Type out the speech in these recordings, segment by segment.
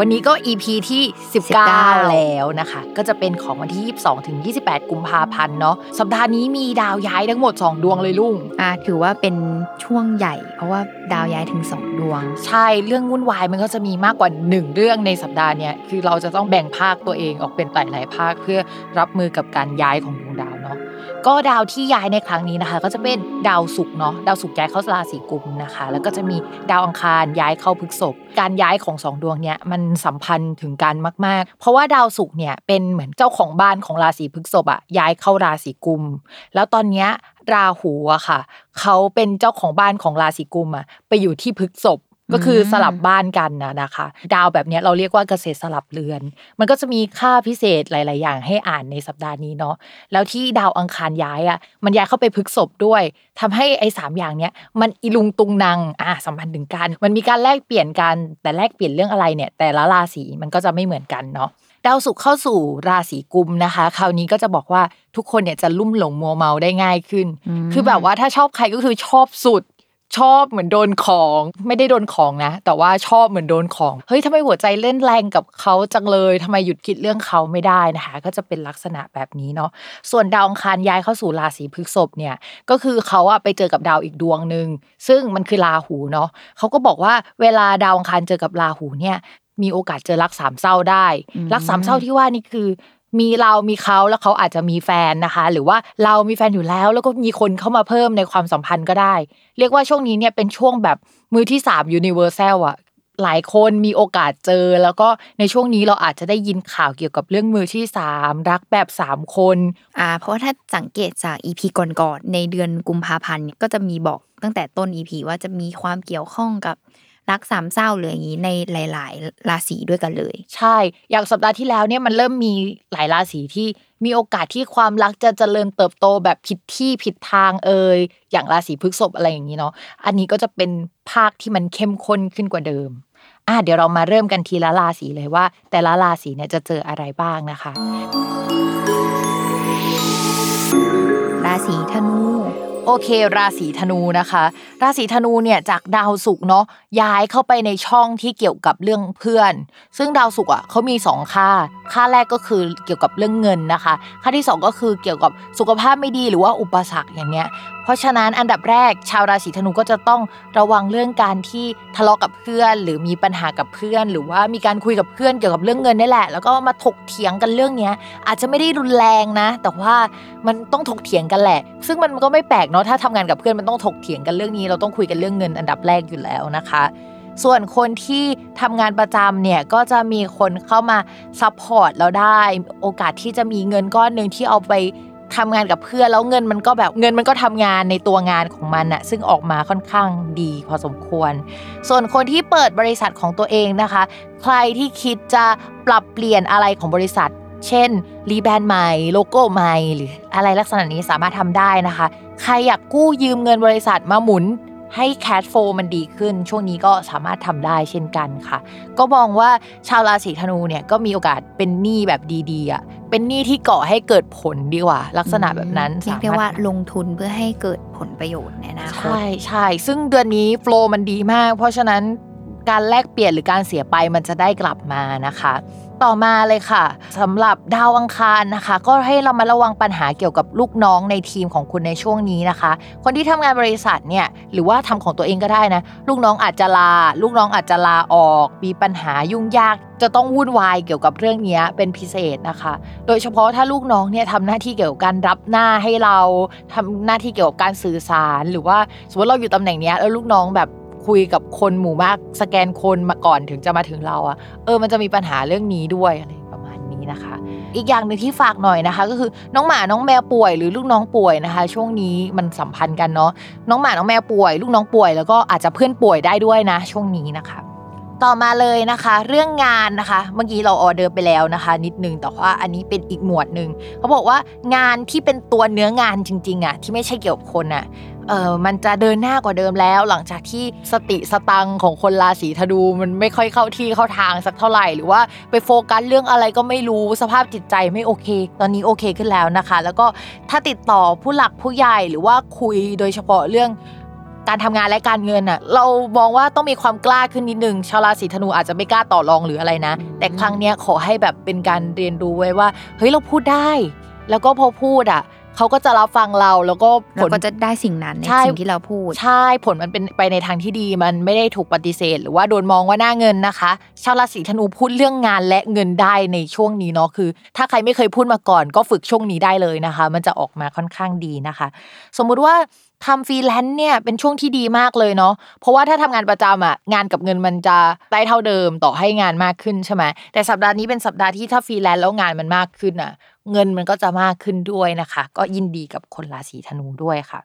วันนี้ก็ EP ที่ 19 แล้วนะคะ ก็จะเป็นของวันที่ 22 ถึง 28 กุมภาพันธ์เนาะสัปดาห์นี้มีดาวย้ายทั้งหมด 2 ดวงเลยลุงอ่าถือว่าเป็นช่วงใหญ่ เพราะว่าดาวย้ายถึงสองดวง ใช่เรื่องวุ่นวายมันก็จะมีมากกว่า 1 เรื่องในสัปดาห์เนี้ยคือเราจะต้องแบ่งภาคตัวเองออกเป็นหลายๆภาคเพื่อรับมือกับการย้ายของดวงดาวเนาะ ก็ดาวที่ย้ายในครั้งนี้นะคะ ก็จะเป็นดาวศุกร์เนาะดาวศุกร์ย้ายเข้าราศีกุมนะคะ แล้วก็จะมีดาวอังคารย้ายเข้าพฤกษภการย้ายของสองดวงเนี้ยมันสัมพันธ์ถึงกันมาก ๆ เพราะว่าดาวศุกร์เนี่ยเป็นเหมือนเจ้าของบ้านของราศีพฤกษภอะย้ายเข้าราศีกุม แล้วตอนเนี้ยราหูอะค่ะ เขาเป็นเจ้าของบ้านของราศีกุมอะไปอยู่ที่พฤกษภ ก็คือสลับบ้านกันนะนะคะ ดาวแบบเนี้ยเราเรียกว่าเกษตรสลับเรือน มันก็จะมีค่าพิเศษหลาย ๆ อย่างให้อ่านในสัปดาห์นี้เนาะแล้วที่ดาวอังคารย้ายอะมันย้ายเข้าไปพฤษภด้วยทำให้ไอ้สามอย่างเนี้ยมันอีลุงตุงนางอะสัมพันธ์ถึงกัน มันมีการแลกเปลี่ยนกันแต่แลกเปลี่ยนเรื่องอะไรเนี่ย แต่ละราศีมันก็จะไม่เหมือนกันเนาะดาวศุกร์เข้าสู่ราศีกุมนะคะ คราวนี้ก็จะบอกว่าทุกคนเนี่ยจะลุ่มหลงมัวเมาได้ง่ายขึ้นอืมคือแบบว่าถ้าชอบใครก็คือชอบสุด ชอบเหมือนโดนของ ไม่ได้โดนของนะ แต่ว่าชอบเหมือนโดนของ เฮ้ยทำไมหัวใจเล่นแรงกับเขาจังเลยทำไมหยุดคิดเรื่องเขาไม่ได้นะคะ ก็จะเป็นลักษณะแบบนี้เนาะ ส่วนดาวอังคารย้ายเข้าสู่ราศีพฤษภเนี่ย ก็คือเขาอะไปเจอกับดาวอีกดวงหนึ่งซึ่งมันคือราหูเนาะเขาก็บอกว่าเวลาดาวอังคารเจอกับราหูเนี่ยมีโอกาสเจอรักสามเศร้าได้อืมรักสามเศร้าที่ว่านี่คือ มีเรามีเขาแล้วเขาอาจจะมีแฟนนะคะ หรือว่าเรามีแฟนอยู่แล้ว แล้วก็มีคนเข้ามาเพิ่มในความสัมพันธ์ก็ได้ เรียกว่าช่วงนี้เนี่ยเป็นช่วงแบบมือที่สาม universal อะหลายคนมีโอกาสเจอ แล้วก็ในช่วงนี้เราอาจจะได้ยินข่าวเกี่ยวกับเรื่องมือที่สามรักแบบสามคนอ่าเพราะว่าถ้าสังเกตจากอีพีก่อนๆในเดือนกุมภาพันธ์เนี่ยก็จะมีบอกตั้งแต่ต้นอีพีว่าจะมีความเกี่ยวข้องกับ รักสามเศร้าหรืออย่างนี้ในหลาย ๆ ราศีด้วยกันเลย ใช่ อย่างสัปดาห์ที่แล้วเนี่ยมันเริ่มมีหลายราศีที่มีโอกาสที่ความรักจะเจริญเติบโตแบบผิดที่ผิดทางเอ่ยอย่างราศีพฤษภอะไรอย่างนี้เนาะอันนี้ก็จะเป็นภาคที่มันเข้มข้นขึ้นกว่าเดิมอะเดี๋ยวเรามาเริ่มกันทีละราศีเลยว่า แต่ละราศีเนี่ยจะเจออะไรบ้างนะคะ ราศีธนู โอเค ราศีธนูนะคะ ราศีธนูเนี่ยจากดาวศุกร์เนาะย้ายเข้าไปในช่องที่เกี่ยวกับเรื่องเพื่อน ซึ่งดาวศุกร์อะเขามีสองค่า ค่าแรกก็คือเกี่ยวกับเรื่องเงินนะคะ ค่าที่สองก็คือเกี่ยวกับสุขภาพไม่ดีหรือว่าอุปสรรคอย่างเงี้ย เพราะฉะนั้นอันดับแรกชาวราศีธนูก็จะต้องระวังเรื่องการที่ทะเลาะกับเพื่อน หรือมีปัญหากับเพื่อน หรือว่ามีการคุยกับเพื่อนเกี่ยวกับเรื่องเงินนี่แหละ แล้วก็มาถกเถียงกันเรื่องนี้อาจจะไม่ได้รุนแรงนะ แต่ว่ามันต้องถกเถียงกันแหละ ซึ่งมันก็ไม่แปลกเนาะถ้าทำงานกับเพื่อนมันต้องถกเถียงกันเรื่องนี้ เราต้องคุยกันเรื่องเงินอันดับแรกอยู่แล้วนะคะส่วนคนที่ทำงานประจำเนี่ยก็จะมีคนเข้ามา support เราได้ โอกาสที่จะมีเงินก้อนหนึ่งที่เอาไป ทำงานกับเพื่อนแล้วเงินมันก็แบบเงินมันก็ทำงานในตัวงานของมันอะซึ่งออกมาค่อนข้างดีพอสมควร ส่วนคนที่เปิดบริษัทของตัวเองนะคะ ใครที่คิดจะปรับเปลี่ยนอะไรของบริษัท เช่น rebrand ใหม่โลโก้ใหม่หรืออะไรลักษณะนี้สามารถทำได้นะคะ ใครอยากกู้ยืมเงินบริษัทมาหมุนให้ cash flowันดีขึ้น ช่วงนี้ก็สามารถทำได้เช่นกันค่ะ ก็มองว่าชาวราศีธนูเนี่ยก็มีโอกาสเป็นหนี้แบบดีๆอะ เป็นหนี้ที่ก่อให้เกิดผลดีกว่า ลักษณะแบบนั้นเรียกได้ว่าลงทุนเพื่อให้เกิดผลประโยชน์ในอนาคตใช่ใช่ซึ่งเดือนนี้โฟลว์มันดีมาก เพราะฉะนั้น การแลกเปลี่ยนหรือการเสียไปมันจะได้กลับมานะคะ ต่อมาเลยค่ะสำหรับดาวอังคารนะคะ ก็ให้เรามาระวังปัญหาเกี่ยวกับลูกน้องในทีมของคุณในช่วงนี้นะคะ คนที่ทำงานบริษัทเนี่ยหรือว่าทำของตัวเองก็ได้นะ ลูกน้องอาจจะลา ลูกน้องอาจจะลาออก มีปัญหายุ่งยาก จะต้องวุ่นวายเกี่ยวกับเรื่องนี้เป็นพิเศษนะคะ โดยเฉพาะถ้าลูกน้องเนี่ยทำหน้าที่เกี่ยวกับการรับหน้าให้เราทำหน้าที่เกี่ยวกับการสื่อสาร หรือว่าสมมติเราอยู่ตำแหน่งเนี้ยแล้วลูกน้องแบบ คุยกับคนหมู่มากสแกนคนมาก่อนถึงจะมาถึงเราอะเออมันจะมีปัญหาเรื่องนี้ด้วยอะไรประมาณนี้นะคะ อีกอย่างหนึ่งที่ฝากหน่อยนะคะ ก็คือน้องหมาน้องแมวป่วยหรือลูกน้องป่วยนะคะ ช่วงนี้มันสัมพันธ์กันเนาะน้องหมาน้องแมวป่วย ลูกน้องป่วยแล้วก็อาจจะเพื่อนป่วยได้ด้วยนะ ช่วงนี้นะคะ ต่อมาเลยนะคะ เรื่องงานนะคะ เมื่อกี้เราออเดอร์ไปแล้วนะคะ นิดนึงแต่ว่าอันนี้เป็นอีกหมวดหนึ่งเขาบอกว่างานที่เป็นตัวเนื้องานจริงๆอะที่ไม่ใช่เกี่ยวกับคนอะเออมันจะเดินหน้ากว่าเดิมแล้ว หลังจากที่สติสตังของคนราศีธนูมันไม่ค่อยเข้าที่เข้าทางสักเท่าไหร่ หรือว่าไปโฟกัสเรื่องอะไรก็ไม่รู้สภาพจิตใจไม่โอเค ตอนนี้โอเคขึ้นแล้วนะคะ แล้วก็ถ้าติดต่อผู้หลักผู้ใหญ่หรือว่าคุยโดยเฉพาะเรื่อง การทำงานและการเงินอะเรามองว่าต้องมีความกล้าขึ้นนิดนึงชาวราศีธนูอาจจะไม่กล้าต่อรองหรืออะไรนะ แต่ครั้งเนี้ยขอให้แบบเป็นการเรียนรู้ไว้ว่าเฮ้ยเราพูดได้ แล้วก็พอพูดอะเขาก็จะรับฟังเราแล้วก็ผเราลก็จะได้สิ่งนั้นในใช่สิ่งที่เราพูด ใช่ผลมันเป็นไปในทางที่ดีมันไม่ได้ถูกปฏิเสธ หรือว่าโดนมองว่าหน้าเงินนะคะ ชาวราศีธนูพูดเรื่องงานและเงินได้ในช่วงนี้เนาะคือ ถ้าใครไม่เคยพูดมาก่อนก็ฝึกช่วงนี้ได้เลยนะคะ มันจะออกมาค่อนข้างดีนะคะ สมมุติว่า ทำฟรีแลนซ์เนี่ยเป็นช่วงที่ดีมากเลยเนาะเพราะว่าถ้าทำงานประจำอะงานกับเงินมันจะได้เท่าเดิมต่อให้งานมากขึ้นใช่ไหมแต่สัปดาห์นี้เป็นสัปดาห์ที่ถ้าฟรีแลนซ์แล้วงานมันมากขึ้นอะเงินมันก็จะมากขึ้นด้วยนะคะ ก็ยินดีกับคนราศีธนูด้วยค่ะ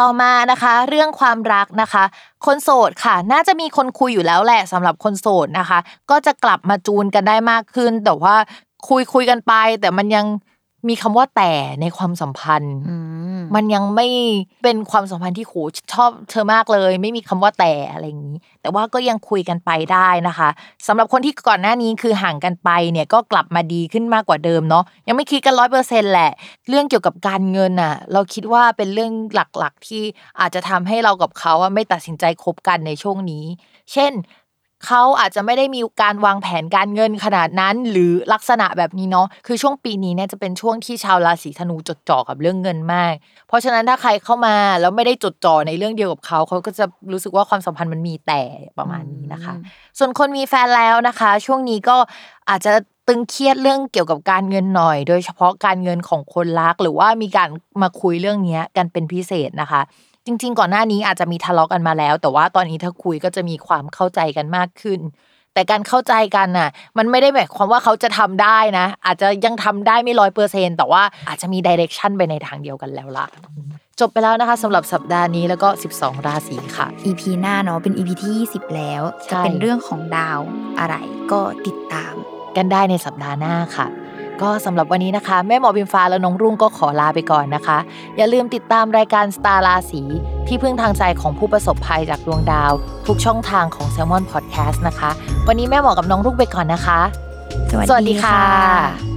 ต่อมานะคะเรื่องความรักนะคะ คนโสดค่ะ น่าจะมีคนคุยอยู่แล้วแหละสำหรับคนโสดนะคะ ก็จะกลับมาจูนกันได้มากขึ้น แต่ว่าคุยคุยกันไป แต่มันยังมีคำว่าแต่ในความสัมพันธ์ มันยังไม่เป็นความสัมพันธ์ที่โหชอบเธอมากเลย ไม่มีคำว่าแต่อะไรอย่างนี้ แต่ว่าก็ยังคุยกันไปได้นะคะสำหรับคนที่ก่อนหน้านี้คือห่างกันไปเนี่ยก็กลับมาดีขึ้นมากกว่าเดิมเนาะยังไม่คิดกันร้อยเปอร์เซ็นแหละ เรื่องเกี่ยวกับการเงินอะ เราคิดว่าเป็นเรื่องหลักๆที่อาจจะทำให้เรากับเขาอะไม่ตัดสินใจคบกันในช่วงนี้ เช่น เขาอาจจะไม่ได้มีการวางแผนการเงินขนาดนั้น หรือลักษณะแบบนี้เนาะคือช่วงปีนี้เนี่ยจะเป็นช่วงที่ชาวราศีธนูจดจ่อกับเรื่องเงินมาก เพราะฉะนั้นถ้าใครเข้ามาแล้วไม่ได้จดจ่อในเรื่องเดียวกับเขาเขาก็จะรู้สึกว่าความสัมพันธ์มันมีแต่ประมาณนี้นะคะ ส่วนคนมีแฟนแล้วนะคะ ช่วงนี้ก็อาจจะตึงเครียดเรื่องเกี่ยวกับการเงินหน่อย โดยเฉพาะการเงินของคนรัก หรือว่ามีการมาคุยเรื่องเนี้ยกันเป็นพิเศษนะคะ จริง ๆ ก่อนหน้านี้อาจจะมีทะเลาะกันมาแล้ว แต่ว่าตอนนี้ถ้าคุยก็จะมีความเข้าใจกันมากขึ้น แต่การเข้าใจกันน่ะ มันไม่ได้หมายความว่าเขาจะทำได้นะ อาจจะยังทำได้ไม่ร้อยเปอร์เซ็นแต่ว่าอาจจะมีดิเรกชันไปในทางเดียวกันแล้วล่ะจบไปแล้วนะคะสำหรับสัปดาห์นี้แล้วก็ 12 ราศีค่ะ EP หน้าเนาะเป็น EP ที่20 แล้วใช่จะเป็นเรื่องของดาวอะไรก็ติดตาม กันได้ในสัปดาห์หน้าค่ะ ก็สำหรับวันนี้นะคะ แม่หมอบิมฟ้าและน้องรุ่งก็ขอลาไปก่อนนะคะ อย่าลืมติดตามรายการสตาร์ราศีที่พึ่งทางใจของผู้ประสบภัยจากดวงดาว ทุกช่องทางของ s ซ l m o n Podcast นะคะ วันนี้แม่หมอกับน้องรุ่งไปก่อนนะคะ สวัสสวัสดีดีค่ะค่ะ